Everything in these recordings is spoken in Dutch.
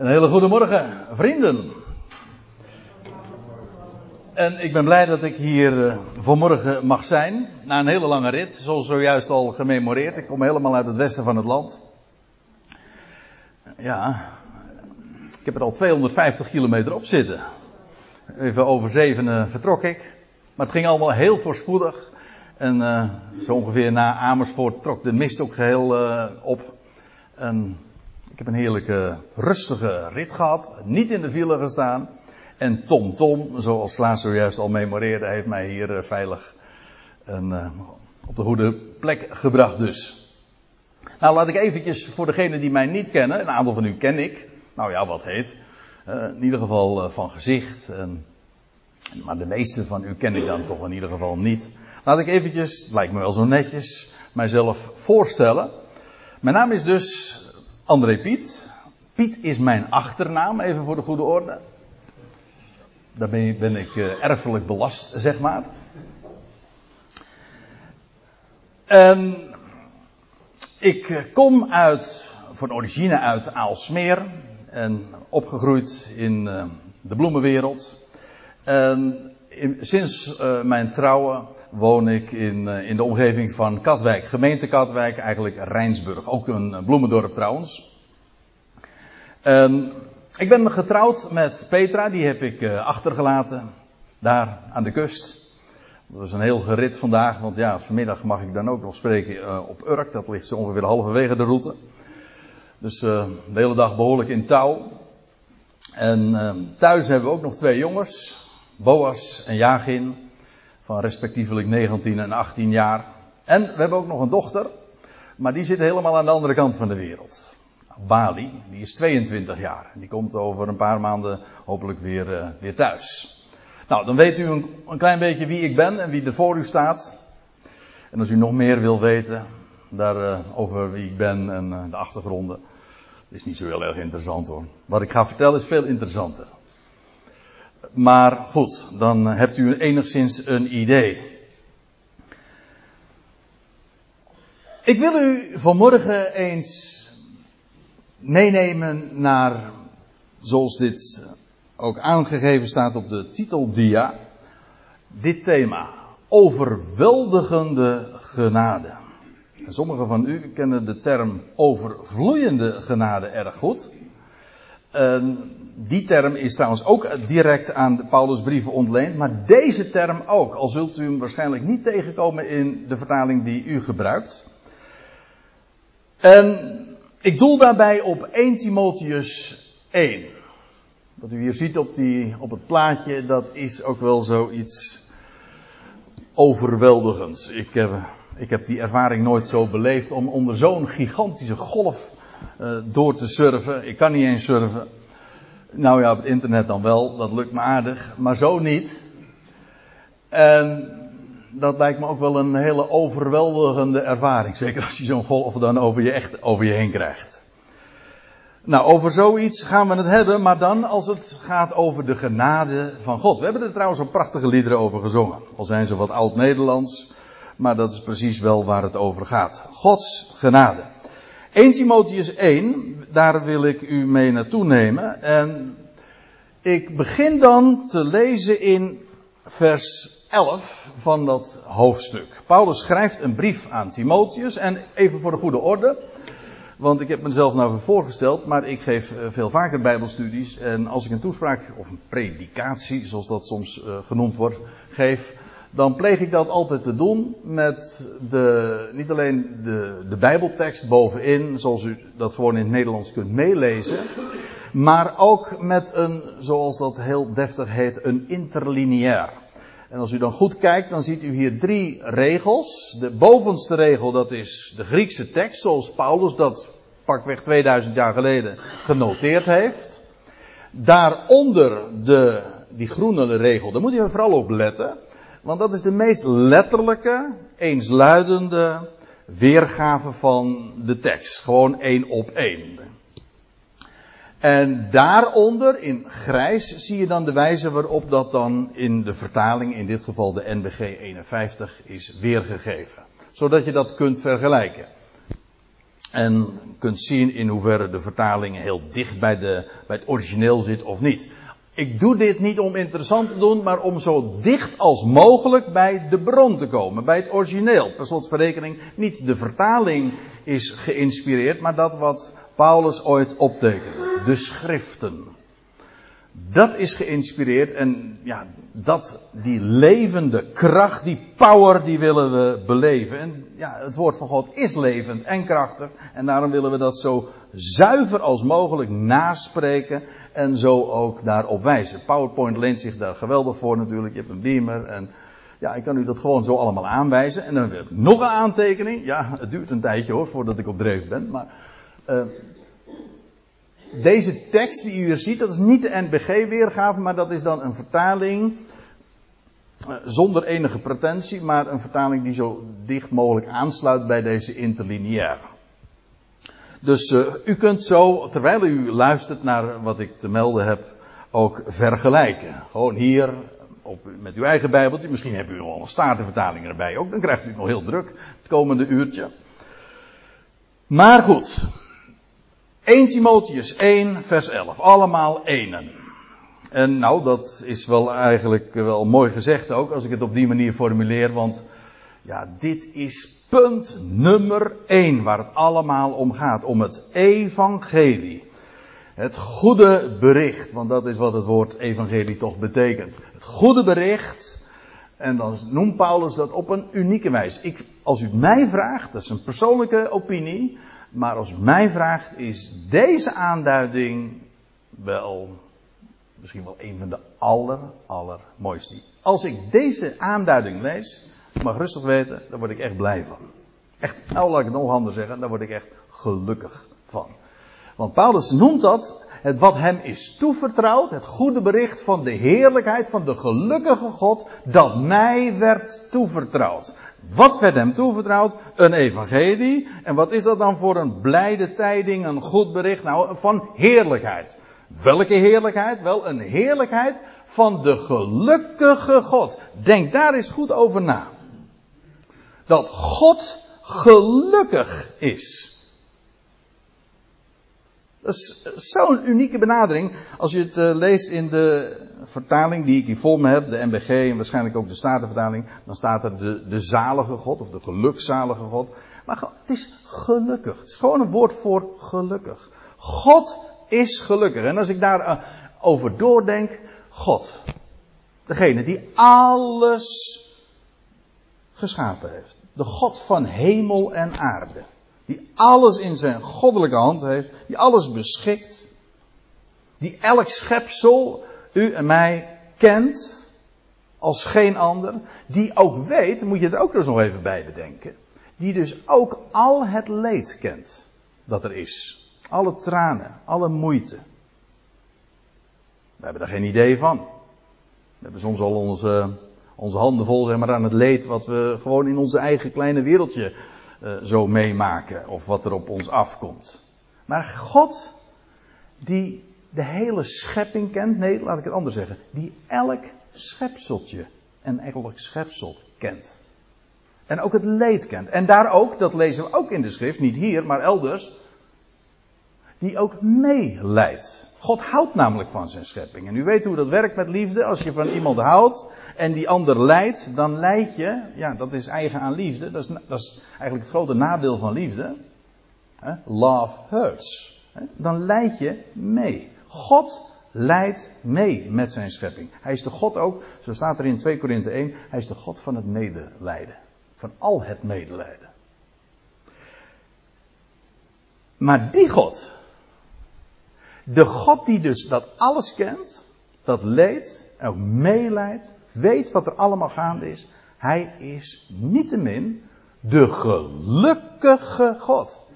Een hele goede morgen, vrienden. En ik ben blij dat ik hier uh, vanmorgen mag zijn. Na een hele lange rit, zoals zojuist al gememoreerd. Ik kom helemaal uit het westen van het land. Ja, ik heb er al 250 kilometer op zitten. Even over zeven uh, vertrok ik. Maar het ging allemaal heel voorspoedig. En uh, zo ongeveer na Amersfoort trok de mist ook geheel op. En heb een heerlijke rustige rit gehad. Niet in de file gestaan. En Tom Tom, zoals Klaas zojuist al memoreerde, heeft mij hier uh, veilig een, uh, op de goede plek gebracht dus. Nou, laat ik eventjes voor degenen die mij niet kennen, een aantal van u ken ik. Nou ja, wat heet. Uh, in ieder geval van gezicht. Maar de meeste van u ken ik dan toch in ieder geval niet. Laat ik eventjes, het lijkt me wel zo netjes, mijzelf voorstellen. Mijn naam is dus André Piet. Piet is mijn achternaam, even voor de goede orde. Daar ben, ik, uh, erfelijk belast, zeg maar. En ik kom uit, van origine uit Aalsmeer. En opgegroeid in uh, de bloemenwereld. En in, sinds mijn trouwen woon ik in, in de omgeving van Katwijk. Gemeente Katwijk, eigenlijk Rijnsburg. Ook een bloemendorp trouwens. En ik ben getrouwd met Petra, die heb ik uh, achtergelaten. Daar aan de kust. Dat was een heel gerit vandaag, want ja, vanmiddag mag ik dan ook nog spreken uh, op Urk. Dat ligt zo ongeveer halverwege de route. Dus de hele dag behoorlijk in touw. En thuis hebben we ook nog twee jongens. Boas en Jagin. Van respectievelijk 19 en 18 jaar. En we hebben ook nog een dochter. Maar die zit helemaal aan de andere kant van de wereld. Bali, die is 22 jaar. En die komt over een paar maanden hopelijk weer, uh, weer thuis. Nou, dan weet u een, klein beetje wie ik ben en wie er voor u staat. En als u nog meer wil weten daar, uh, over wie ik ben en uh, de achtergronden. is niet zo heel erg interessant hoor. Wat ik ga vertellen is veel interessanter. Maar goed, dan hebt u enigszins een idee. Ik wil u vanmorgen eens meenemen naar, zoals dit ook aangegeven staat op de titeldia, dit thema. Overweldigende genade. En sommigen van u kennen de term overvloeiende genade erg goed. En die term is trouwens ook direct aan de Paulusbrieven ontleend, maar deze term ook, al zult u hem waarschijnlijk niet tegenkomen in de vertaling die u gebruikt. En ik doel daarbij op 1 Timotheus 1. Wat u hier ziet op, die, op het plaatje, dat is ook wel zoiets overweldigends. Ik heb, ik heb die ervaring nooit zo beleefd om onder zo'n gigantische golf uh, door te surfen. Ik kan niet eens surfen. Nou ja, op het internet dan wel, dat lukt me aardig, maar zo niet. En dat lijkt me ook wel een hele overweldigende ervaring. Zeker als je zo'n golf dan over je echt over je heen krijgt. Nou, over zoiets gaan we het hebben, maar dan als het gaat over de genade van God. We hebben er trouwens ook prachtige liederen over gezongen. Al zijn ze wat oud-Nederlands, maar dat is precies wel waar het over gaat. Gods genade. 1 Timotheus 1, daar wil ik u mee naartoe nemen. En ik begin dan te lezen in vers 11 van dat hoofdstuk. Paulus schrijft een brief aan Timotheus en even voor de goede orde. Want ik heb mezelf nou voorgesteld, maar ik geef veel vaker bijbelstudies. En als ik een toespraak of een predikatie, zoals dat soms uh, genoemd wordt, geef. Dan pleeg ik dat altijd te doen met de, niet alleen de, de bijbeltekst bovenin, zoals u dat gewoon in het Nederlands kunt meelezen. Maar ook met een, zoals dat heel deftig heet, een interlineair. En als u dan goed kijkt, dan ziet u hier drie regels. De bovenste regel, dat is de Griekse tekst, zoals Paulus dat pakweg 2000 jaar geleden genoteerd heeft. Daaronder de, die groene regel, daar moet u vooral op letten. Want dat is de meest letterlijke, eensluidende weergave van de tekst. Gewoon één op één. En daaronder in grijs zie je dan de wijze waarop dat dan in de vertaling, in dit geval de NBG 51, is weergegeven. Zodat je dat kunt vergelijken. En kunt zien in hoeverre de vertaling heel dicht bij, de, bij het origineel zit of niet. Ik doe dit niet om interessant te doen, maar om zo dicht als mogelijk bij de bron te komen, bij het origineel. Per slotverrekening, niet de vertaling is geïnspireerd, maar dat wat Paulus ooit optekende. De schriften. Dat is geïnspireerd en ja, dat, die levende kracht, die power, die willen we beleven. En ja, het woord van God is levend en krachtig en daarom willen we dat zo zuiver als mogelijk naspreken en zo ook daarop wijzen. PowerPoint leent zich daar geweldig voor natuurlijk. Je hebt een beamer en ja, ik kan u dat gewoon zo allemaal aanwijzen. En dan heb ik nog een aantekening. Ja, het duurt een tijdje hoor, voordat ik op dreef ben. Maar uh, deze tekst die u hier ziet, dat is niet de NBG-weergave, maar dat is dan een vertaling uh, zonder enige pretentie, maar een vertaling die zo dicht mogelijk aansluit bij deze interlineair. Dus uh, u kunt zo, terwijl u luistert naar wat ik te melden heb, ook vergelijken. Gewoon hier op, met uw eigen Bijbeltje. Misschien hebt u nog een statenvertaling erbij ook. Dan krijgt u het nog heel druk het komende uurtje. Maar goed. 1 Timotheus 1 vers 11. Allemaal enen. En nou, dat is wel eigenlijk wel mooi gezegd ook, als ik het op die manier formuleer, want ja, dit is punt nummer 1 waar het allemaal om gaat. Om het evangelie. Het goede bericht, want dat is wat het woord evangelie toch betekent. Het goede bericht, en dan noemt Paulus dat op een unieke wijze. Ik, als u mij vraagt, dat is een persoonlijke opinie, maar als mij vraagt, is deze aanduiding wel, misschien wel een van de aller, allermooiste. Als ik deze aanduiding lees, mag rustig weten, daar word ik echt blij van. Echt, nou laat ik het nog anders zeggen, daar word ik echt gelukkig van. Want Paulus noemt dat het wat hem is toevertrouwd, het goede bericht van de heerlijkheid van de gelukkige God dat mij werd toevertrouwd. Wat werd hem toevertrouwd? Een evangelie. En wat is dat dan voor een blijde tijding, een goed bericht? Nou, van heerlijkheid. Welke heerlijkheid? Wel een heerlijkheid van de gelukkige God. Denk daar eens goed over na. Dat God gelukkig is. Dat is zo'n unieke benadering. Als je het uh, leest in de vertaling die ik hier voor me heb, de MBG en waarschijnlijk ook de Statenvertaling, dan staat er de, de zalige God of de gelukzalige God. Maar het is gelukkig. Het is gewoon een woord voor gelukkig. God is gelukkig. En als ik daarover uh, over doordenk, God. Degene die alles geschapen heeft. De God van hemel en aarde. Die alles in zijn goddelijke hand heeft. Die alles beschikt. Die elk schepsel, u en mij, kent. Als geen ander. Die ook weet, moet je er ook nog even bij bedenken. Die dus ook al het leed kent. Dat er is. Alle tranen, alle moeite. We hebben daar geen idee van. We hebben soms al onze, onze handen vol zeg maar, aan het leed wat we gewoon in onze eigen kleine wereldje uh, zo meemaken. Of wat er op ons afkomt. Maar God, die de hele schepping kent. Nee, laat ik het anders zeggen. Die elk schepseltje en elk schepsel kent. En ook het leed kent. En daar ook, dat lezen we ook in de schrift, niet hier, maar elders. Die ook meeleidt. God houdt namelijk van zijn schepping. En u weet hoe dat werkt met liefde. Als je van iemand houdt en die ander leidt, dan leid je, ja, dat is eigen aan liefde. Dat is, dat is eigenlijk het grote nadeel van liefde. Love hurts. Dan leid je mee. God leidt mee met zijn schepping. Hij is de God ook, zo staat er in 2 Korinthe 1, hij is de God van het medelijden. Van al het medelijden. Maar die God, de God die dus dat alles kent, dat leed, ook meeleidt, weet wat er allemaal gaande is. Hij is niettemin de gelukkige God.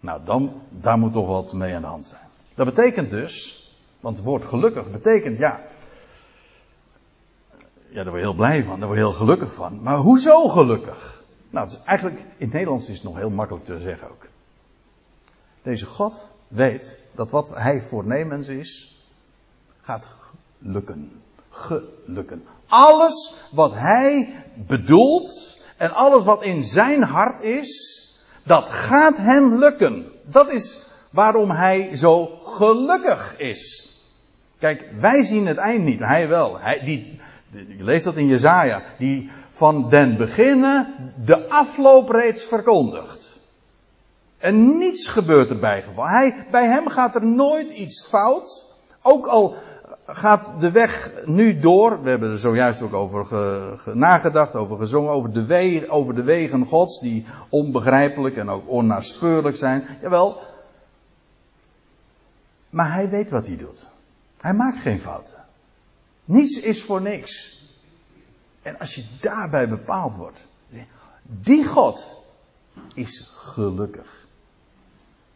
Nou, dan, daar moet toch wat mee aan de hand zijn. Dat betekent dus, want het woord gelukkig betekent, ja, ja, daar word je heel blij van, daar word je heel gelukkig van. Maar hoezo gelukkig? Nou, het is eigenlijk, in het Nederlands is het nog heel makkelijk te zeggen ook. Deze God weet dat wat hij voornemens is, gaat lukken. Gelukken. Alles wat hij bedoelt en alles wat in zijn hart is, Dat gaat hem lukken. Dat is waarom hij zo gelukkig is. Kijk, wij zien het eind niet, hij wel. Hij, die, je leest dat in Jezaja, die van den beginnen de afloop reeds verkondigt. En niets gebeurt erbij geval. Hij, bij hem gaat er nooit iets fout. Ook al gaat de weg nu door. We hebben er zojuist ook over ge, nagedacht, over gezongen, over de, wegen, over de wegen Gods, die onbegrijpelijk en ook onnaspeurlijk zijn. Jawel. Maar hij weet wat hij doet. Hij maakt geen fouten. Niets is voor niks. En als je daarbij bepaald wordt, die God is gelukkig.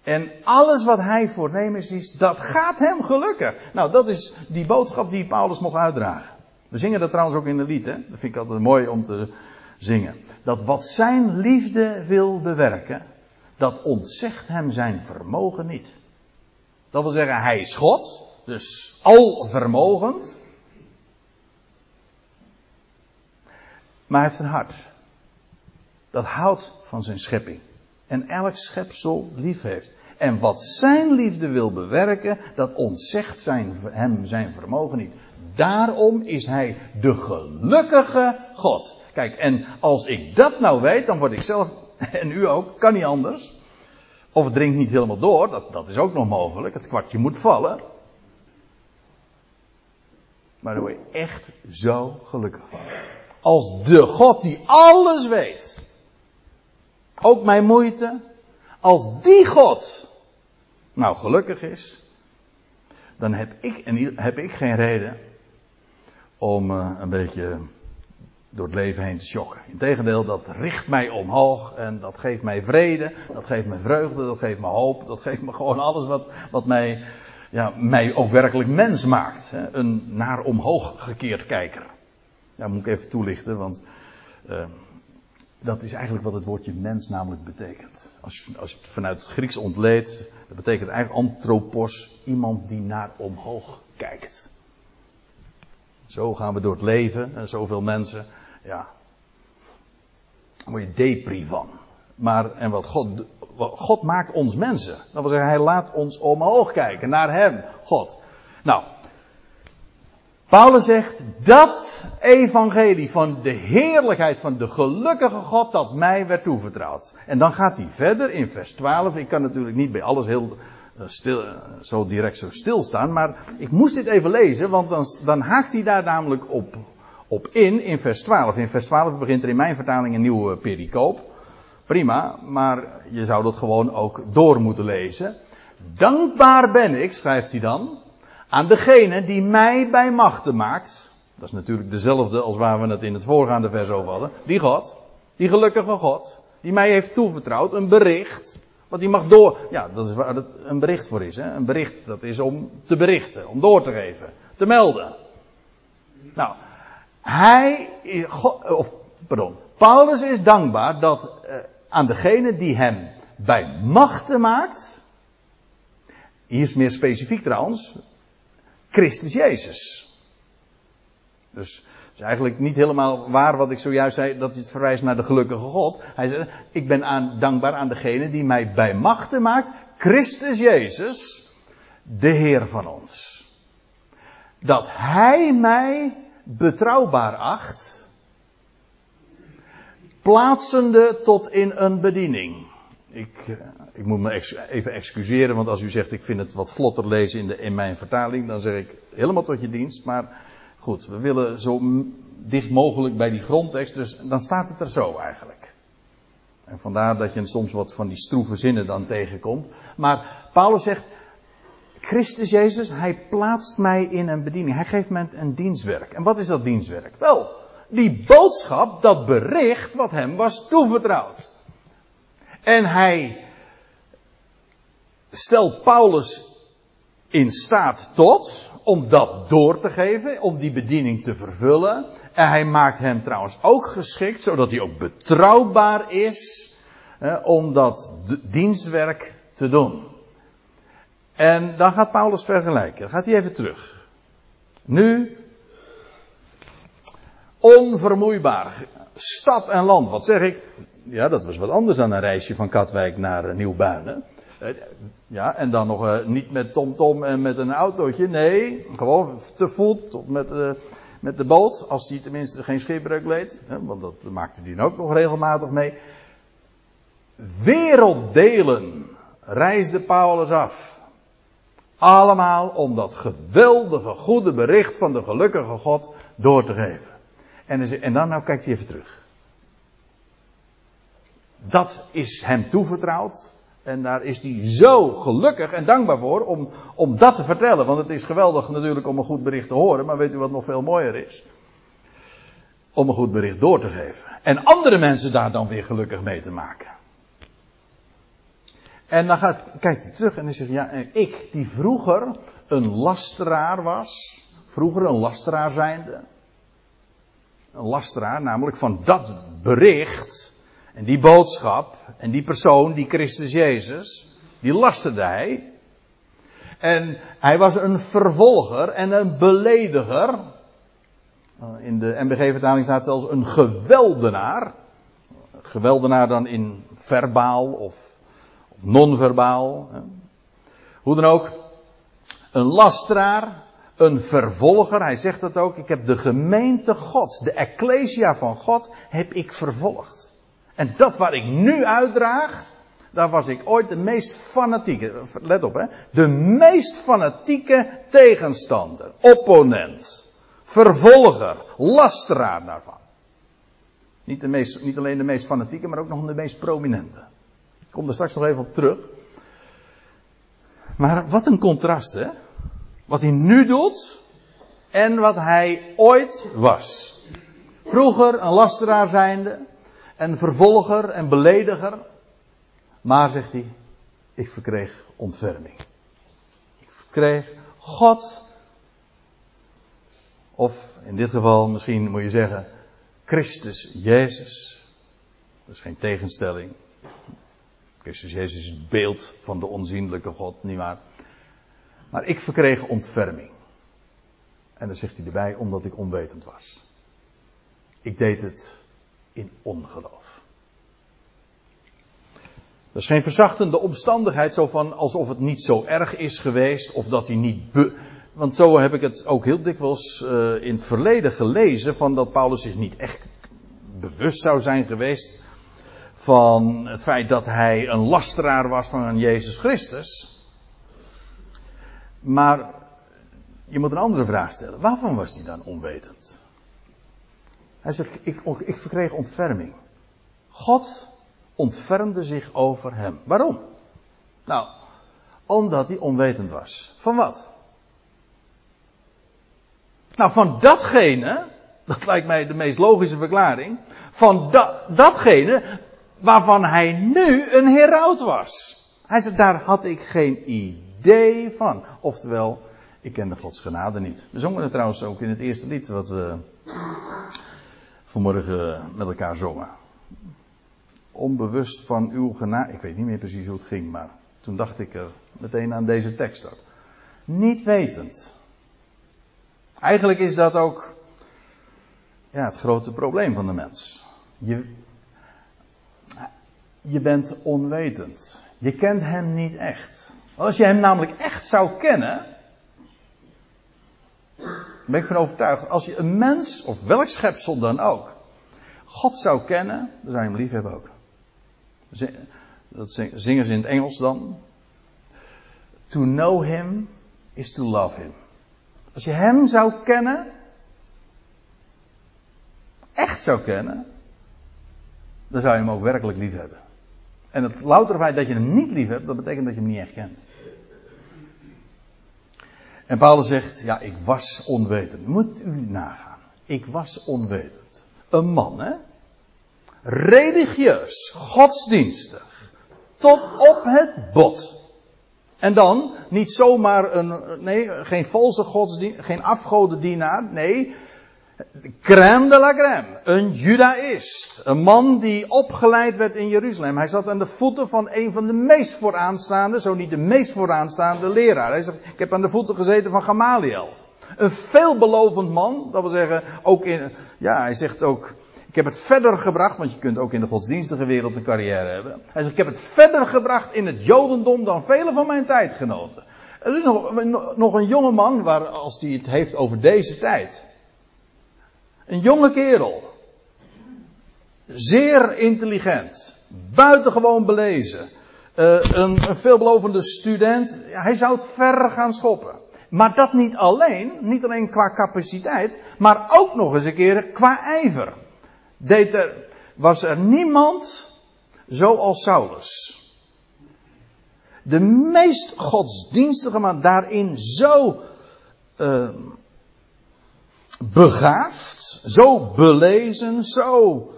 En alles wat hij voornemens is, dat gaat hem gelukken. Nou, dat is die boodschap die Paulus mocht uitdragen. We zingen dat trouwens ook in de lied, hè? Dat vind ik altijd mooi om te zingen. Dat wat zijn liefde wil bewerken, dat ontzegt hem zijn vermogen niet. Dat wil zeggen, hij is God, dus alvermogend. Maar hij heeft een hart. Dat houdt van zijn schepping. En elk schepsel lief heeft. En wat zijn liefde wil bewerken, dat ontzegt zijn, hem zijn vermogen niet. Daarom is hij de gelukkige God. Kijk, en als ik dat nou weet, dan word ik zelf, en u ook, kan niet anders. Of het dringt niet helemaal door, dat, dat is ook nog mogelijk. Het kwartje moet vallen. Maar dan word je echt zo gelukkig van. Als de God die alles weet. Ook mijn moeite. Als die God nou gelukkig is, dan heb ik, heb ik geen reden om uh, een beetje door het leven heen te shocken. Integendeel, dat richt mij omhoog en dat geeft mij vrede, dat geeft me vreugde, dat geeft me hoop, dat geeft me gewoon alles wat, wat mij, ja, mij ook werkelijk mens maakt. Hè? Een naar omhoog gekeerd kijker. Ja, moet ik even toelichten, want uh, dat is eigenlijk wat het woordje mens namelijk betekent. Als je, als je het vanuit het Grieks ontleedt, dat betekent eigenlijk anthropos, iemand die naar omhoog kijkt. Zo gaan we door het leven, en zoveel mensen, ja. Daar word je depri van. Maar, en wat God, God maakt ons mensen. Dat wil zeggen, Hij laat ons omhoog kijken, naar Hem, God. Nou, Paulus zegt, dat evangelie van de heerlijkheid van de gelukkige God dat mij werd toevertrouwd. En dan gaat hij verder in vers 12. Ik kan natuurlijk niet bij alles heel eh, stil, eh, zo direct zo stilstaan, maar ik moest dit even lezen, want dan, dan haakt hij daar namelijk op, op in, in vers 12. In vers 12 begint er in mijn vertaling een nieuwe pericoop. Prima, maar je zou dat gewoon ook door moeten lezen. Dankbaar ben ik, schrijft hij dan, aan degene die mij bij machten maakt. Dat is natuurlijk dezelfde als waar we het in het voorgaande vers over hadden. Die God, die gelukkige God, die mij heeft toevertrouwd, een bericht. Wat hij mag door. Ja, dat is waar het een bericht voor is. Hè? Een bericht, dat is om te berichten, om door te geven, te melden. Nou, hij, of, pardon, Paulus is dankbaar dat eh, aan degene die hem bij machten maakt. Hier is meer specifiek trouwens. Christus Jezus. Dus het is eigenlijk niet helemaal waar wat ik zojuist zei, dat het verwijst naar de gelukkige God. Hij zei, ik ben aan, dankbaar aan degene die mij bij machten maakt, Christus Jezus, de Heer van ons. Dat Hij mij betrouwbaar acht, plaatsende tot in een bediening. Ik, eh, ik moet me even excuseren, want als u zegt ik vind het wat vlotter lezen in, de, in mijn vertaling, dan zeg ik helemaal tot je dienst. Maar goed, we willen zo dicht mogelijk bij die grondtekst, dus dan staat het er zo eigenlijk. En vandaar dat je soms wat van die stroeve zinnen dan tegenkomt. Maar Paulus zegt, Christus Jezus, hij plaatst mij in een bediening. Hij geeft mij een dienstwerk. En wat is dat dienstwerk? Wel, die boodschap, dat bericht wat hem was toevertrouwd. En hij stelt Paulus in staat tot, om dat door te geven, om die bediening te vervullen. En hij maakt hem trouwens ook geschikt, zodat hij ook betrouwbaar is, om dat dienstwerk te doen. En dan gaat Paulus vergelijken. Dan gaat hij even terug. Nu, onvermoeibaar, stad en land, wat zeg ik? Ja, dat was wat anders dan een reisje van Katwijk naar Nieuwbuinen. Ja, en dan nog uh, niet met TomTom -tom en met een autootje. Nee, gewoon te voet of met, met de boot. Als die tenminste geen schipbreuk leed. Hè, want dat maakte die ook nog regelmatig mee. Werelddelen reisde Paulus af. Allemaal om dat geweldige goede bericht van de gelukkige God door te geven. En, en dan nou kijkt hij even terug. Dat is hem toevertrouwd. En daar is hij zo gelukkig en dankbaar voor om, om dat te vertellen. Want het is geweldig natuurlijk om een goed bericht te horen. Maar weet u wat nog veel mooier is? Om een goed bericht door te geven. En andere mensen daar dan weer gelukkig mee te maken. En dan gaat, kijkt hij terug en hij zegt, ja, ik die vroeger een lasteraar was. Vroeger een lasteraar zijnde. Een lasteraar, namelijk van dat bericht en die boodschap en die persoon, die Christus Jezus, die lasterde hij. En hij was een vervolger en een belediger. In de MBG-vertaling staat zelfs een geweldenaar. Geweldenaar dan in verbaal of, of non-verbaal. Hoe dan ook. Een lasteraar, een vervolger. Hij zegt dat ook. Ik heb de gemeente Gods, de ecclesia van God, heb ik vervolgd. En dat waar ik nu uitdraag, daar was ik ooit de meest fanatieke, let op hè, de meest fanatieke tegenstander, opponent, vervolger, lasteraar daarvan. Niet, de meest, niet alleen de meest fanatieke, maar ook nog de meest prominente. Ik kom er straks nog even op terug. Maar wat een contrast hè. Wat hij nu doet en wat hij ooit was. Vroeger een lasteraar zijnde, en vervolger en belediger. Maar, zegt hij, ik verkreeg ontferming. Ik verkreeg God. Of in dit geval misschien moet je zeggen, Christus Jezus. Dat is geen tegenstelling. Christus Jezus is het beeld van de onzienlijke God, nietwaar? Maar ik verkreeg ontferming. En dan zegt hij erbij, omdat ik onwetend was. Ik deed het in ongeloof. Dat is geen verzachtende omstandigheid, zo van alsof het niet zo erg is geweest, of dat hij niet. Want zo heb ik het ook heel dikwijls uh, in het verleden gelezen, van dat Paulus zich niet echt bewust zou zijn geweest van het feit dat hij een lasteraar was van Jezus Christus. Maar je moet een andere vraag stellen. Waarvan was hij dan onwetend? Hij zegt, ik, ik verkreeg ontferming. God ontfermde zich over hem. Waarom? Nou, omdat hij onwetend was. Van wat? Nou, van datgene, dat lijkt mij de meest logische verklaring, van dat, datgene waarvan hij nu een heraut was. Hij zegt, daar had ik geen idee van. Oftewel, ik kende Gods genade niet. We zongen het trouwens ook in het eerste lied wat we vanmorgen met elkaar zongen. Onbewust van uw genade. Ik weet niet meer precies hoe het ging, maar toen dacht ik er meteen aan deze tekst ook. Niet wetend. Eigenlijk is dat ook ja, het grote probleem van de mens. Je, je bent onwetend. Je kent hem niet echt. Als je hem namelijk echt zou kennen, ben ik van overtuigd. Als je een mens, of welk schepsel dan ook, God zou kennen, dan zou je hem lief hebben ook. Dat zingen ze in het Engels dan. To know him is to love him. Als je hem zou kennen, echt zou kennen, dan zou je hem ook werkelijk lief hebben. En het louter feit dat je hem niet lief hebt, dat betekent dat je hem niet echt kent. En Paulus zegt, ja, ik was onwetend. Moet u nagaan. Ik was onwetend. Een man, hè? Religieus, godsdienstig. Tot op het bot. En dan niet zomaar een, nee, geen valse godsdienst, geen afgodendienaar, nee, crème de la crème. Een judaïst. Een man die opgeleid werd in Jeruzalem. Hij zat aan de voeten van een van de meest vooraanstaande, zo niet de meest vooraanstaande leraar. Hij zegt, ik heb aan de voeten gezeten van Gamaliel. Een veelbelovend man, dat wil zeggen, ook in, ja, hij zegt ook, ik heb het verder gebracht, want je kunt ook in de godsdienstige wereld een carrière hebben. Hij zegt, ik heb het verder gebracht in het jodendom dan vele van mijn tijdgenoten. Er is nog, nog een jonge man, waar, als hij het heeft over deze tijd. Een jonge kerel. Zeer intelligent. Buitengewoon belezen. Uh, een, een veelbelovende student. Hij zou het ver gaan schoppen. Maar dat niet alleen, niet alleen qua capaciteit, maar ook nog eens een keer qua ijver. Deed er, was er niemand zoals Saulus. De meest godsdienstige, maar daarin zo uh, begaafd, zo belezen, zo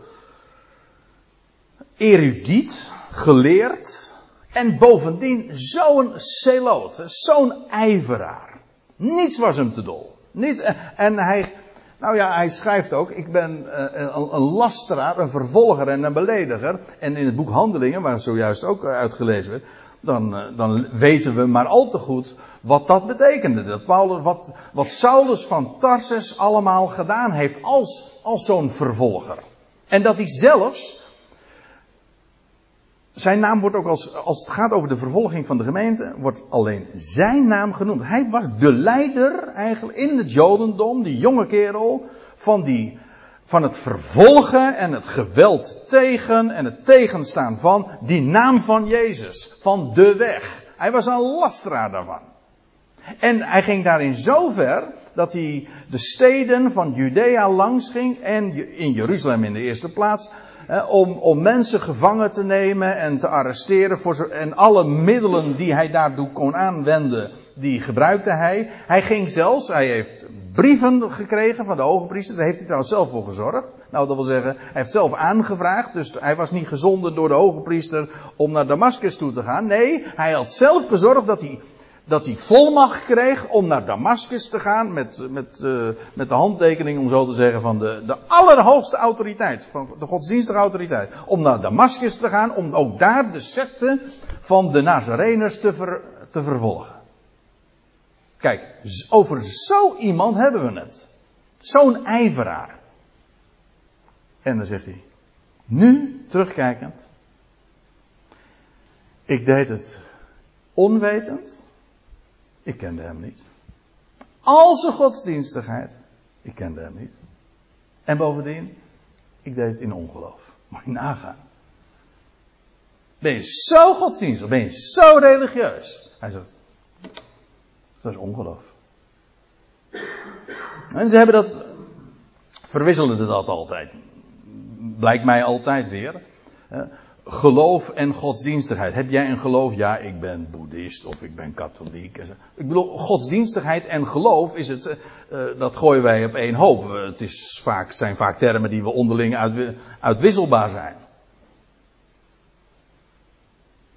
erudiet, geleerd. En bovendien zo'n celoot, zo'n ijveraar. Niets was hem te dol. Niets. En hij, nou ja, hij schrijft ook, ik ben uh, een, een lasteraar, een vervolger en een belediger. En in het boek Handelingen, waar zojuist ook uitgelezen werd, dan, uh, dan weten we maar al te goed wat dat betekende. Dat Paulus, wat, wat Saulus van Tarsus allemaal gedaan heeft als, als zo'n vervolger. En dat hij zelfs zijn naam wordt ook als, als het gaat over de vervolging van de gemeente, wordt alleen zijn naam genoemd. Hij was de leider eigenlijk in het Jodendom, die jonge kerel, van, die, van het vervolgen en het geweld tegen en het tegenstaan van die naam van Jezus, van de weg. Hij was een lasteraar daarvan. En hij ging daarin zo ver dat hij de steden van Judea langs ging en in Jeruzalem in de eerste plaats om, om mensen gevangen te nemen en te arresteren. Voor en alle middelen die hij daartoe kon aanwenden, die gebruikte hij. Hij ging zelfs, hij heeft brieven gekregen van de hoge priester. Daar heeft hij trouwens zelf voor gezorgd. Nou, dat wil zeggen, hij heeft zelf aangevraagd. Dus hij was niet gezonden door de hoge priester om naar Damascus toe te gaan. Nee, hij had zelf gezorgd dat hij dat hij volmacht kreeg om naar Damascus te gaan met, met, uh, met de handtekening, om zo te zeggen, van de, de allerhoogste autoriteit, van de godsdienstige autoriteit. Om naar Damascus te gaan, om ook daar de secte van de Nazareners te, te vervolgen. Kijk, over zo iemand hebben we het. Zo'n ijveraar. En dan zegt hij, nu terugkijkend, ik deed het onwetend, ik kende hem niet. Al zijn godsdienstigheid. Ik kende hem niet. En bovendien, ik deed het in ongeloof. Moet je nagaan. Ben je zo godsdienstig? Ben je zo religieus? Hij zegt, dat is ongeloof. En ze hebben dat, verwisselden dat altijd. Blijkt mij altijd weer geloof en godsdienstigheid. Heb jij een geloof? Ja, ik ben boeddhist of ik ben katholiek. Ik bedoel, godsdienstigheid en geloof is het, uh, dat gooien wij op één hoop. Het is vaak, zijn vaak termen die we onderling uit, uitwisselbaar zijn.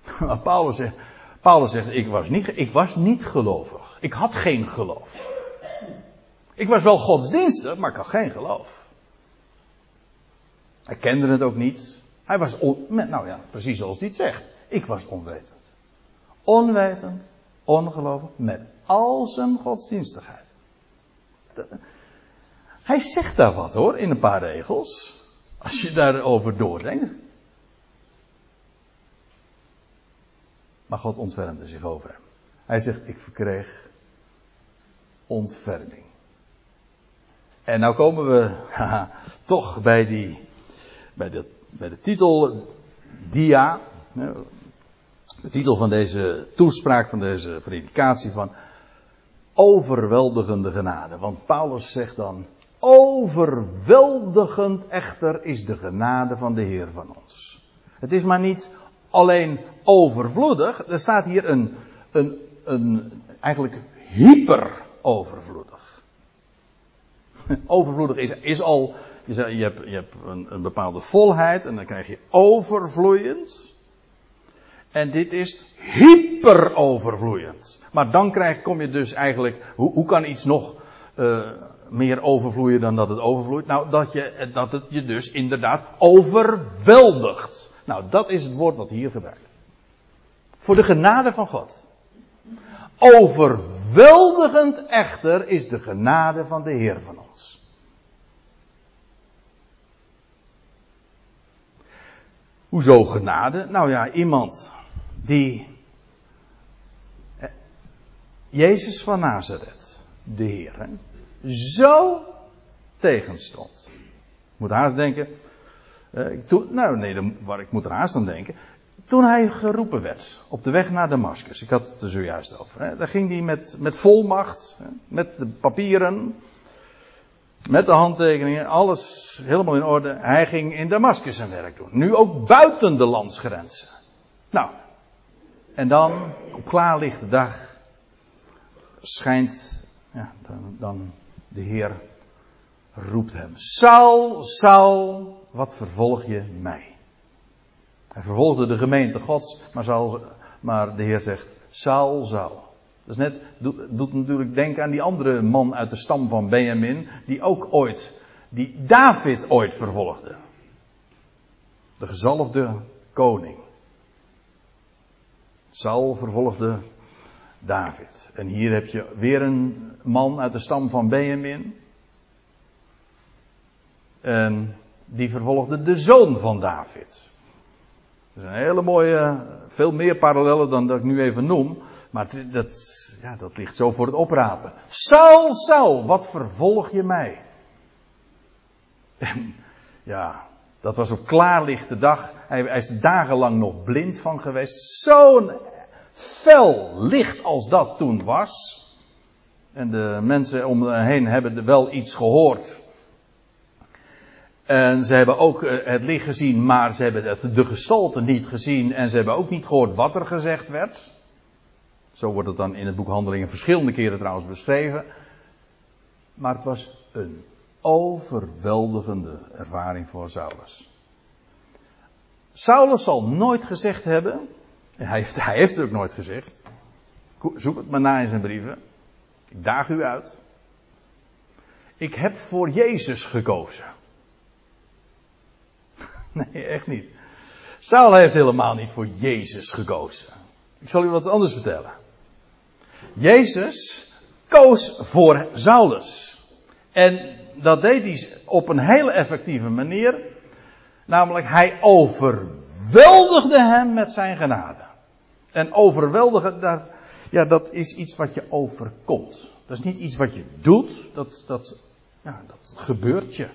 Maar Paulus zegt, Paulus zegt ik, was niet, ik was niet gelovig. Ik had geen geloof. Ik was wel godsdienstig, maar ik had geen geloof. Ik kende het ook niet. Hij was, on, nou ja, precies zoals hij het zegt. Ik was onwetend. Onwetend, ongelovig, met al zijn godsdienstigheid. Hij zegt daar wat hoor, in een paar regels. Als je daarover doordenkt. Maar God ontfermde zich over hem. Hij zegt, ik verkreeg ontferming. En nou komen we toch bij die, bij dat bij de titel dia, de titel van deze toespraak, van deze predikatie van overweldigende genade. Want Paulus zegt dan, overweldigend echter is de genade van de Heer van ons. Het is maar niet alleen overvloedig, er staat hier een, een, een eigenlijk hyper overvloedig. Overvloedig is, is al je, hebt, je hebt een, een, bepaalde volheid en dan krijg je overvloeiend. En dit is hyperovervloeiend. Maar dan krijg, kom je dus eigenlijk, hoe, hoe kan iets nog uh, meer overvloeien dan dat het overvloeit? Nou, dat, je, dat het je dus inderdaad overweldigt. Nou, dat is het woord wat hier gebruikt. Voor de genade van God. Overweldigend echter is de genade van de Heer van ons. Hoezo genade? Nou ja, iemand die eh, Jezus van Nazareth, de Heer, zo tegenstond. Ik moet haast denken. Toen, nou nee, waar ik moet er haast aan denken. Toen hij geroepen werd op de weg naar Damascus, ik had het er zojuist over, hè, daar ging hij met, met volmacht, met de papieren, met de handtekeningen, alles helemaal in orde. Hij ging in Damascus zijn werk doen. Nu ook buiten de landsgrenzen. Nou, en dan, op klaarlichte dag, schijnt, ja, dan, dan de Heer roept hem. Saul, Saul, wat vervolg je mij? Hij vervolgde de gemeente Gods, maar, Saul, maar de Heer zegt, Saul, Saul. Dat is net, doet, natuurlijk denken aan die andere man uit de stam van Benjamin, die ook ooit, die David ooit vervolgde. De gezalfde koning. Saul vervolgde David. En hier heb je weer een man uit de stam van Benjamin. En die vervolgde de zoon van David. Dat is een hele mooie, veel meer parallellen dan dat ik nu even noem. Maar dat, ja, dat ligt zo voor het oprapen. Saul, Saul, wat vervolg je mij? En, ja, dat was op klaarlichte dag. Hij, hij is dagenlang nog blind van geweest. Zo'n fel licht als dat toen was. En de mensen om hem heen hebben wel iets gehoord. En ze hebben ook eh, het licht gezien, maar ze hebben de gestalte niet gezien. En ze hebben ook niet gehoord wat er gezegd werd. Zo wordt het dan in het boek Handelingen verschillende keren trouwens beschreven. Maar het was een overweldigende ervaring voor Saulus. Saulus zal nooit gezegd hebben, hij heeft, hij heeft het ook nooit gezegd. Zoek het maar na in zijn brieven. Ik daag u uit. Ik heb voor Jezus gekozen. Nee, echt niet. Saul heeft helemaal niet voor Jezus gekozen. Ik zal u wat anders vertellen. Jezus koos voor Saulus. En dat deed hij op een hele effectieve manier. Namelijk, hij overweldigde hem met zijn genade. En overweldigen, daar, ja, dat is iets wat je overkomt. Dat is niet iets wat je doet, dat, dat, ja, dat gebeurt je.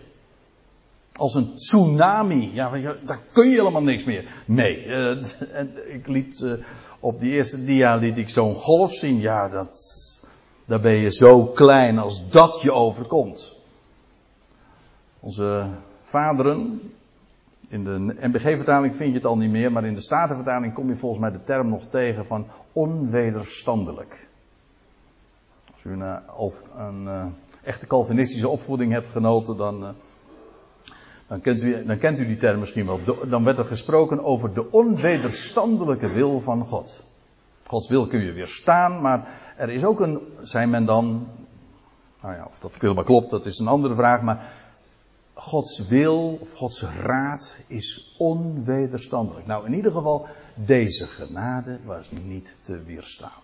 Als een tsunami. Ja, daar kun je helemaal niks meer. Nee. Uh, en ik liet uh, op die eerste dia liet ik zo'n golf zien. Ja, dat, daar ben je zo klein als dat je overkomt. Onze vaderen, in de NBG-vertaling vind je het al niet meer, maar in de Statenvertaling kom je volgens mij de term nog tegen van onwederstandelijk. Als u een, een, een echte Calvinistische opvoeding hebt genoten, dan dan kent, u, dan kent u die term misschien wel. Dan werd er gesproken over de onwederstandelijke wil van God. Gods wil kun je weerstaan, maar er is ook een, zijn men dan, nou ja, of dat helemaal klopt, dat is een andere vraag, maar Gods wil of Gods raad is onwederstandelijk. Nou, in ieder geval, deze genade was niet te weerstaan.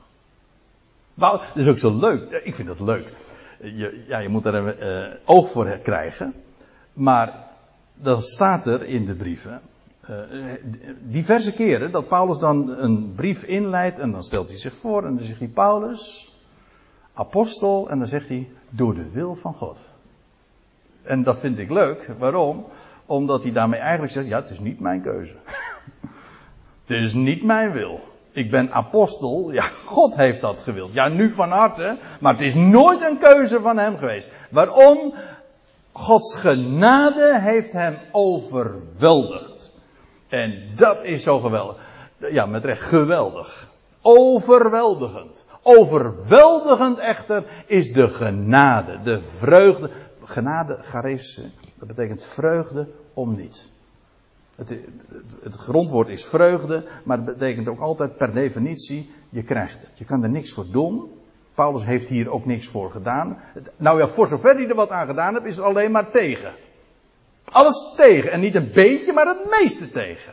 Nou, dat is ook zo leuk. Ik vind dat leuk. Je, ja, je moet er een uh, oog voor krijgen. Maar dan staat er in de brieven, uh, diverse keren, dat Paulus dan een brief inleidt en dan stelt hij zich voor en dan zegt hij Paulus, apostel, en dan zegt hij door de wil van God. En dat vind ik leuk. Waarom? Omdat hij daarmee eigenlijk zegt, ja, het is niet mijn keuze. het is niet mijn wil. Ik ben apostel. Ja, God heeft dat gewild. Ja, nu van harte. Maar het is nooit een keuze van hem geweest. Waarom? Gods genade heeft hem overweldigd. En dat is zo geweldig. Ja, met recht geweldig. Overweldigend. Overweldigend echter is de genade, de vreugde. Genade, charis, dat betekent vreugde om niet. Het, het, het, grondwoord is vreugde, maar het betekent ook altijd per definitie, je krijgt het. Je kan er niks voor doen. Paulus heeft hier ook niks voor gedaan. Nou ja, voor zover hij er wat aan gedaan heeft, is het alleen maar tegen. Alles tegen. En niet een beetje, maar het meeste tegen.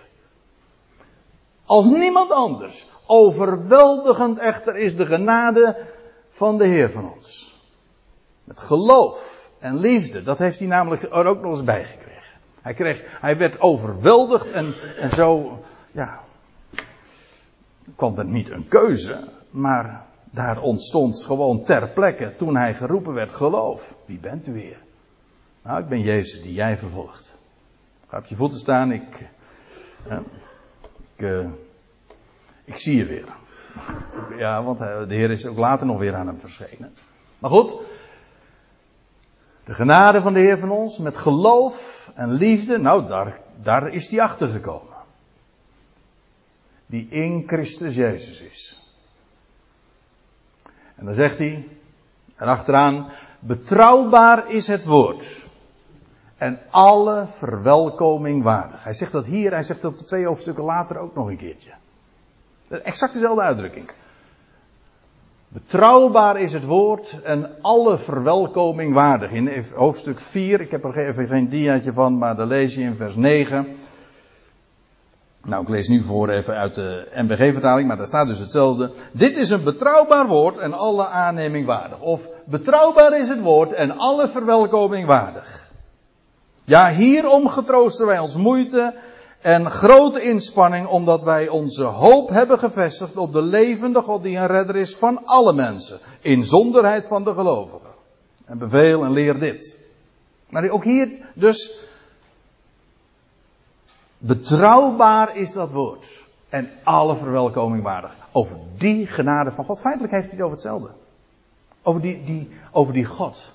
Als niemand anders. Overweldigend echter is de genade van de Heer van ons. Met geloof en liefde. Dat heeft hij namelijk er ook nog eens bij gekregen. Hij, kreeg, hij werd overweldigd en, en zo, ja, kwam er niet een keuze, maar daar ontstond gewoon ter plekke, toen hij geroepen werd, geloof. Wie bent u weer? Nou, ik ben Jezus die jij vervolgt. Ga op je voeten staan, ik, ik, uh, ik zie je weer. Ja, want de Heer is ook later nog weer aan hem verschenen. Maar goed, de genade van de Heer van ons, met geloof en liefde, nou daar, daar is hij achter gekomen. Die in Christus Jezus is. En dan zegt hij, erachteraan, betrouwbaar is het woord. En alle verwelkoming waardig. Hij zegt dat hier, hij zegt dat twee hoofdstukken later ook nog een keertje. Exact dezelfde uitdrukking. Betrouwbaar is het woord en alle verwelkoming waardig. In hoofdstuk 4, ik heb er even geen diaatje van, maar daar lees je in vers 9. Nou, ik lees nu voor even uit de MBG-vertaling, maar daar staat dus hetzelfde. Dit is een betrouwbaar woord en alle aanneming waardig. Of betrouwbaar is het woord en alle verwelkoming waardig. Ja, hierom getroosten wij ons moeite en grote inspanning omdat wij onze hoop hebben gevestigd op de levende God die een redder is van alle mensen. In zonderheid van de gelovigen. En beveel en leer dit. Maar ook hier dus. Betrouwbaar is dat woord. En alle verwelkoming waardig. Over die genade van God. Feitelijk heeft hij het over hetzelfde. Over die, die, over die God.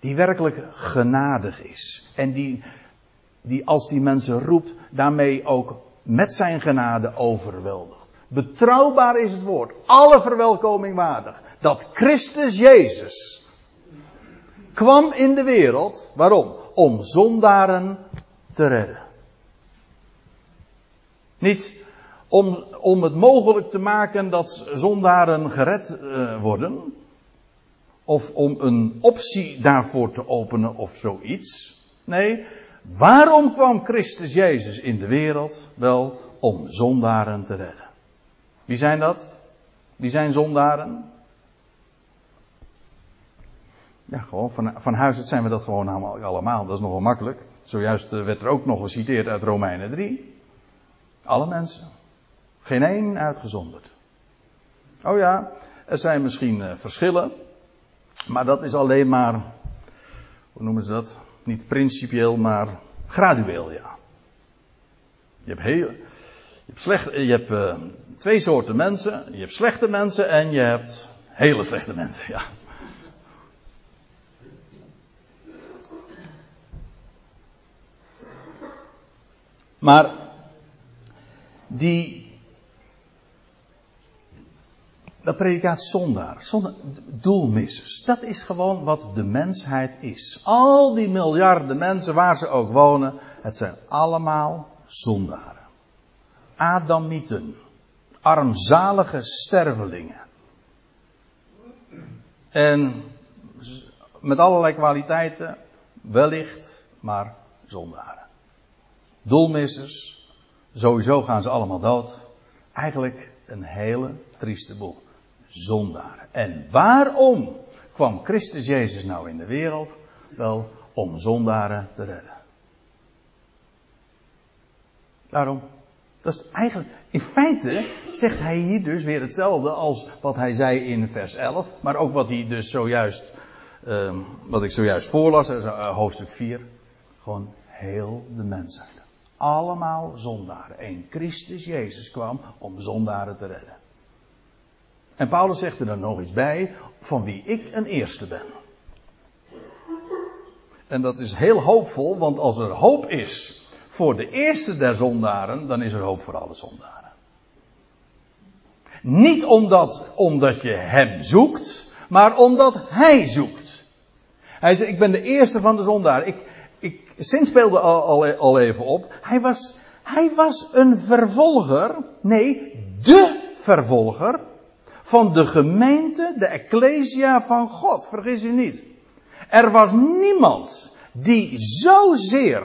Die werkelijk genadig is. En die die als die mensen roept, daarmee ook met zijn genade overweldigt. Betrouwbaar is het woord, alle verwelkoming waardig, dat Christus Jezus kwam in de wereld, waarom? Om zondaren te redden. Niet om, om het mogelijk te maken dat zondaren gered uh, worden, of om een optie daarvoor te openen of zoiets. Nee, Waarom kwam Christus Jezus in de wereld? Wel om zondaren te redden. Wie zijn dat? Wie zijn zondaren? Ja, gewoon van, van huis uit zijn we dat gewoon allemaal. Dat is nogal makkelijk. Zojuist eh, werd er ook nog geciteerd uit Romeinen 3. Alle mensen. Geen één uitgezonderd. Oh ja, er zijn misschien uh, verschillen. Maar dat is alleen maar. Hoe noemen ze dat? Niet principieel, maar gradueel, ja. Je hebt, heel, je hebt, slecht, je hebt uh, twee soorten mensen. Je hebt slechte mensen en je hebt hele slechte mensen, ja. Maar die dat predicaat zondaar, zonder doelmissers. Dat is gewoon wat de mensheid is. Al die miljarden mensen waar ze ook wonen, het zijn allemaal zondaren. Adamieten. Armzalige stervelingen. En met allerlei kwaliteiten, wellicht, maar zondaren. Doelmissers, sowieso gaan ze allemaal dood. Eigenlijk een hele trieste boel zondaren. En waarom kwam Christus Jezus nou in de wereld? Wel, om zondaren te redden. Waarom? Dat is eigenlijk, in feite zegt hij hier dus weer hetzelfde als wat hij zei in vers 11, maar ook wat hij dus zojuist, uh, wat ik zojuist voorlas, uh, hoofdstuk 4. Gewoon heel de mensheid. Allemaal zondaren. En Christus Jezus kwam om zondaren te redden. En Paulus zegt er dan nog iets bij, van wie ik een eerste ben. En dat is heel hoopvol, want als er hoop is voor de eerste der zondaren, dan is er hoop voor alle zondaren. Niet omdat, omdat je hem zoekt, maar omdat hij zoekt. Hij zegt, ik ben de eerste van de zondaren. Ik, ik, Sint speelde al, al, even op. Hij was, hij was een vervolger. Nee, de vervolger van de gemeente, de Ecclesia van God. Vergis u niet. Er was niemand die zozeer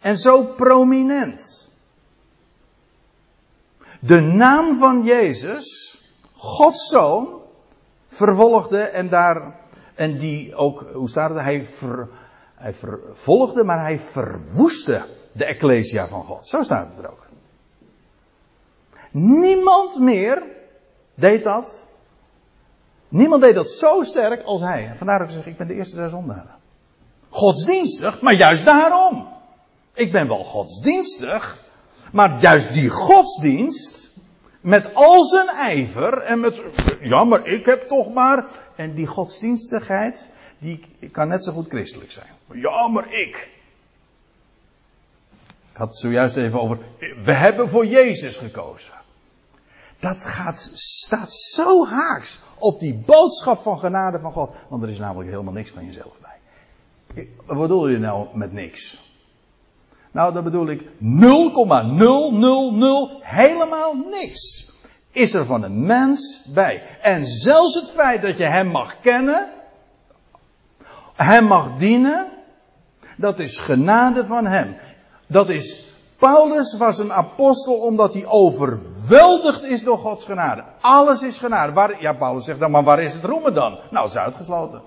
en zo prominent de naam van Jezus, Gods zoon, vervolgde en daar, en die ook, hoe staat het, hij, Hij vervolgde, maar hij verwoestte de Ecclesia van God. Zo staat het er ook. Niemand meer deed dat. Niemand deed dat zo sterk als hij. Vandaar dat ik zeg, ik ben de eerste der zondaren. Godsdienstig, maar juist daarom. Ik ben wel godsdienstig, maar juist die godsdienst, met al zijn ijver en met, ja maar ik heb toch maar, en die godsdienstigheid, die kan net zo goed christelijk zijn. Ja maar ik. Ik had het zojuist even over, we hebben voor Jezus gekozen. Dat gaat, staat zo haaks op die boodschap van genade van God. Want er is namelijk helemaal niks van jezelf bij. Wat bedoel je nou met niks? Nou, dat bedoel ik 0,000 helemaal niks. Is er van een mens bij. En zelfs het feit dat je hem mag kennen, hem mag dienen, dat is genade van hem. Dat is, Paulus was een apostel omdat hij overweldigd is door Gods genade. Alles is genade. Ja, Paulus zegt dan, maar waar is het roemen dan? Nou, is uitgesloten.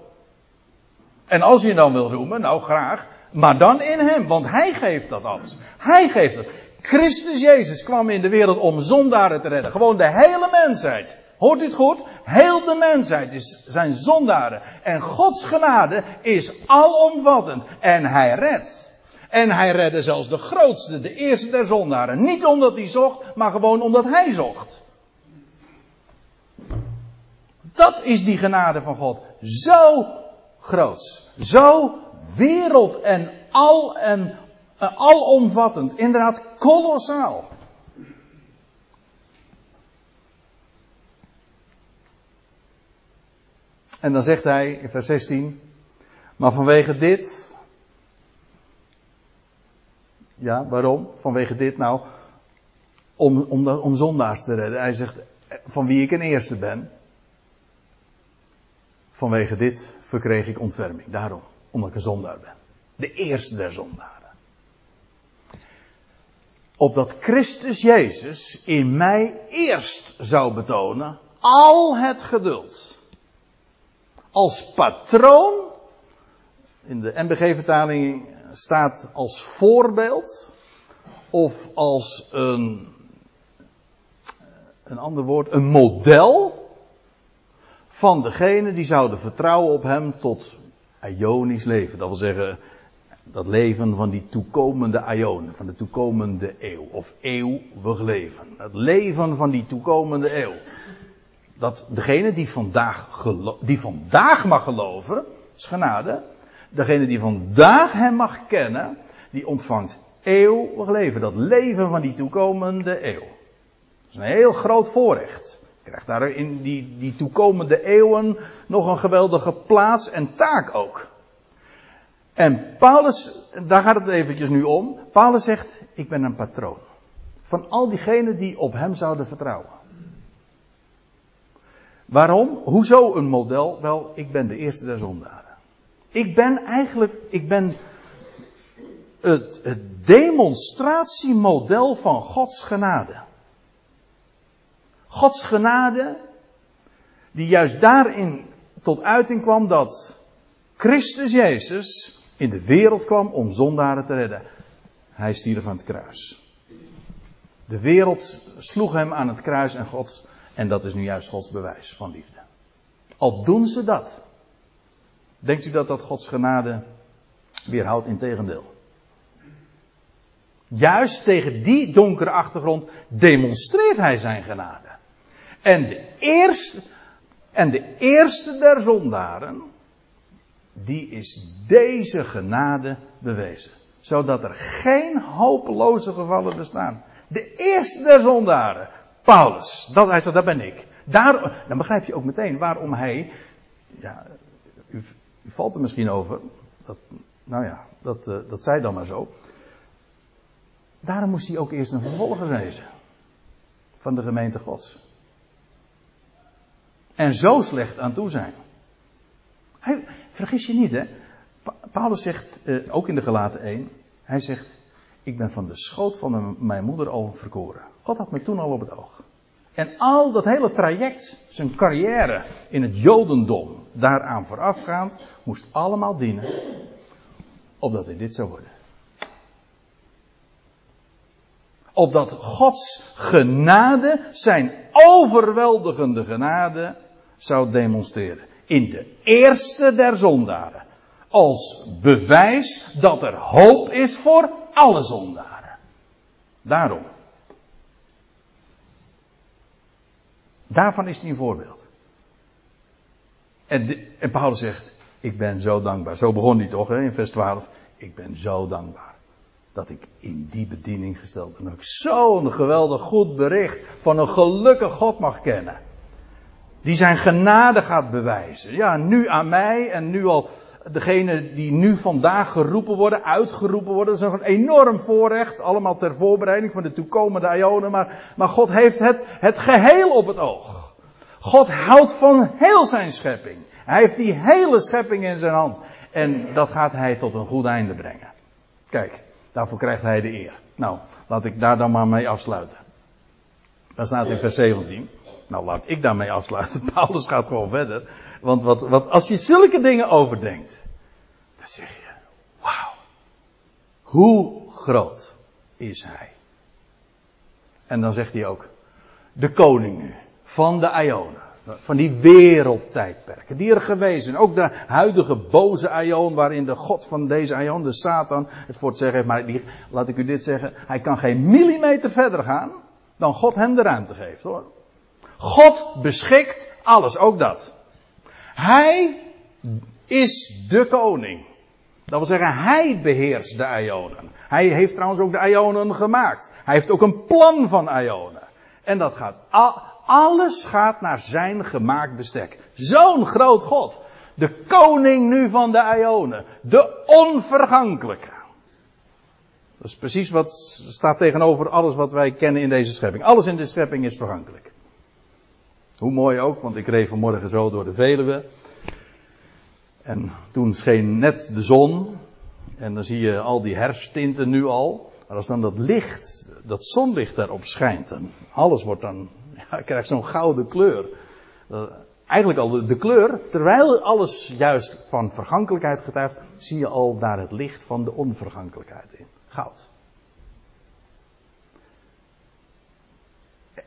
En als je dan wil roemen, nou graag, maar dan in hem, want hij geeft dat alles. Hij geeft het. Christus Jezus kwam in de wereld om zondaren te redden. Gewoon de hele mensheid. Hoort het goed? Heel de mensheid is, zijn zondaren. En Gods genade is alomvattend. En hij redt. En hij redde zelfs de grootste, de eerste der zondaren. Niet omdat hij zocht, maar gewoon omdat hij zocht. Dat is die genade van God. Zo groots. Zo wereld en al en uh, alomvattend. Inderdaad, kolossaal. En dan zegt hij in vers 16, maar vanwege dit, ja, waarom? Vanwege dit nou, om, om, om zondaars te redden. Hij zegt, van wie ik een eerste ben, vanwege dit verkreeg ik ontferming. Daarom, omdat ik een zondaar ben. De eerste der zondaren. Opdat Christus Jezus in mij eerst zou betonen al het geduld. Als patroon, in de MBG-vertaling staat als voorbeeld, of als een, een ander woord, een model van degene die zouden vertrouwen op hem tot Ionisch leven. Dat wil zeggen, dat leven van die toekomende Ion, van de toekomende eeuw, of eeuwig leven. Het leven van die toekomende eeuw. Dat degene die vandaag, die vandaag mag geloven, is genade. Degene die vandaag hem mag kennen, die ontvangt eeuwig leven. Dat leven van die toekomende eeuw. Dat is een heel groot voorrecht krijgt daar in die, die toekomende eeuwen nog een geweldige plaats en taak ook. En Paulus, daar gaat het eventjes nu om. Paulus zegt, ik ben een patroon. Van al diegenen die op hem zouden vertrouwen. Waarom? Hoezo een model? Wel, ik ben de eerste der zondaren. Ik ben eigenlijk, ik ben het, het demonstratiemodel van Gods genade. Gods genade, die juist daarin tot uiting kwam dat Christus Jezus in de wereld kwam om zondaren te redden. Hij stierf aan het kruis. De wereld sloeg hem aan het kruis en God, en dat is nu juist Gods bewijs van liefde. Al doen ze dat. Denkt u dat dat Gods genade weerhoudt? Integendeel. Juist tegen die donkere achtergrond demonstreert hij zijn genade. En de eerste, en de eerste der zondaren, die is deze genade bewezen. Zodat er geen hopeloze gevallen bestaan. De eerste der zondaren, Paulus, dat, hij zegt, dat ben ik. Daar, dan begrijp je ook meteen waarom hij, ja, u, valt er misschien over, dat, nou ja, dat, uh, dat zei dan maar zo. Daarom moest hij ook eerst een vervolger wezen. Van de gemeente Gods. En zo slecht aan toe zijn. Hij, vergis je niet, hè. Paulus zegt, eh, ook in de gelaten 1, hij zegt, ik ben van de schoot van mijn moeder al verkoren. God had me toen al op het oog. En al dat hele traject, zijn carrière in het Jodendom, daaraan voorafgaand, moest allemaal dienen Opdat hij dit zou worden. Opdat Gods genade, zijn overweldigende genade, zou demonstreren. In de eerste der zondaren. Als bewijs dat er hoop is voor alle zondaren. Daarom. Daarvan is hij een voorbeeld. En, en Paulus zegt, ik ben zo dankbaar. Zo begon hij toch hè, in vers 12. Ik ben zo dankbaar dat ik in die bediening gesteld ben. Dat ik zo'n geweldig goed bericht van een gelukkig God mag kennen. Die zijn genade gaat bewijzen. Ja, nu aan mij en nu al degene die nu vandaag geroepen worden, uitgeroepen worden. Dat is een enorm voorrecht. Allemaal ter voorbereiding van de toekomende ionen. Maar, maar God heeft het, het geheel op het oog. God houdt van heel zijn schepping. Hij heeft die hele schepping in zijn hand. En dat gaat hij tot een goed einde brengen. Kijk, daarvoor krijgt hij de eer. Nou, laat ik daar dan maar mee afsluiten. Dat staat in vers 17. Nou, laat ik daarmee afsluiten. Paulus gaat gewoon verder. Want wat, wat, als je zulke dingen overdenkt, dan zeg je, wauw. Hoe groot is hij? En dan zegt hij ook, de koning van de Ionen. Van die wereldtijdperken die er geweest zijn. Ook de huidige boze Ion, waarin de God van deze Ion, de Satan, het voor het zeggen. Maar laat ik u dit zeggen, hij kan geen millimeter verder gaan dan God hem de ruimte geeft hoor. God beschikt alles, ook dat. Hij is de koning. Dat wil zeggen, hij beheerst de Ionen. Hij heeft trouwens ook de Ionen gemaakt. Hij heeft ook een plan van Ionen. En dat gaat, alles gaat naar zijn gemaakt bestek. Zo'n groot God. De koning nu van de Ionen. De onvergankelijke. Dat is precies wat staat tegenover alles wat wij kennen in deze schepping. Alles in de schepping is vergankelijk. Hoe mooi ook, want ik reed vanmorgen zo door de Veluwe. En toen scheen net de zon. En dan zie je al die herfsttinten nu al. Maar als dan dat licht, dat zonlicht daarop schijnt, dan alles wordt dan, ja, krijgt zo'n gouden kleur. Uh, eigenlijk al de, de, kleur, terwijl alles juist van vergankelijkheid getuigt, zie je al daar het licht van de onvergankelijkheid in. Goud.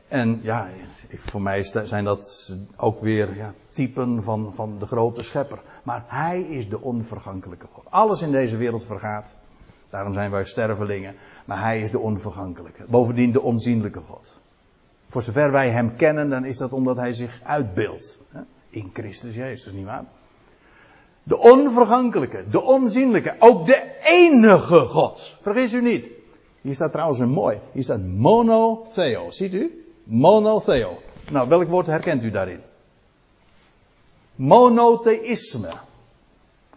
En ja, voor mij zijn dat ook weer ja, typen van, van de grote schepper. Maar hij is de onvergankelijke God. Alles in deze wereld vergaat. Daarom zijn wij stervelingen. Maar hij is de onvergankelijke. Bovendien de onzienlijke God. Voor zover wij hem kennen, dan is dat omdat hij zich uitbeeldt. In Christus Jezus, nietwaar? De onvergankelijke, de onzienlijke, ook de enige God. Vergis u niet. Hier staat trouwens een mooi. Hier staat monotheo. Ziet u? Monotheo. Nou, welk woord herkent u daarin? Monotheïsme.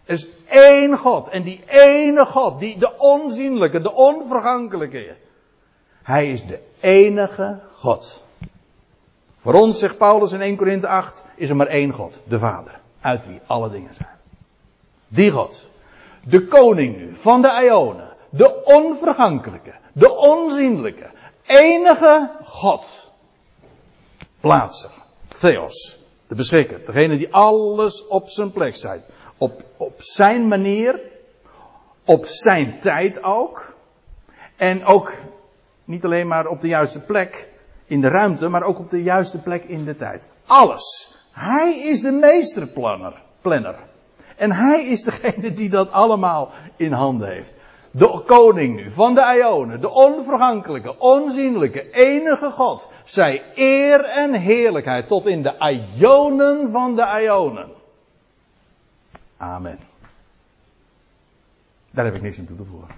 Er is één God. En die ene God, die, de onzienlijke, de onvergankelijke. Hij is de enige God. Voor ons, zegt Paulus in 1 Korinthe 8, is er maar één God. De Vader. Uit wie alle dingen zijn. Die God. De koning nu van de Ionen. De onvergankelijke. De onzienlijke. Enige God plaatser. Theos. De beschikker. Degene die alles op zijn plek zet. Op, op zijn manier. Op zijn tijd ook. En ook niet alleen maar op de juiste plek in de ruimte, maar ook op de juiste plek in de tijd. Alles. Hij is de meesterplanner. Planner. En hij is degene die dat allemaal in handen heeft. De koning nu van de Ionen, de onvergankelijke, onzienlijke, enige God, zij eer en heerlijkheid tot in de Ionen van de Ionen. Amen. Daar heb ik niks aan toe te voegen.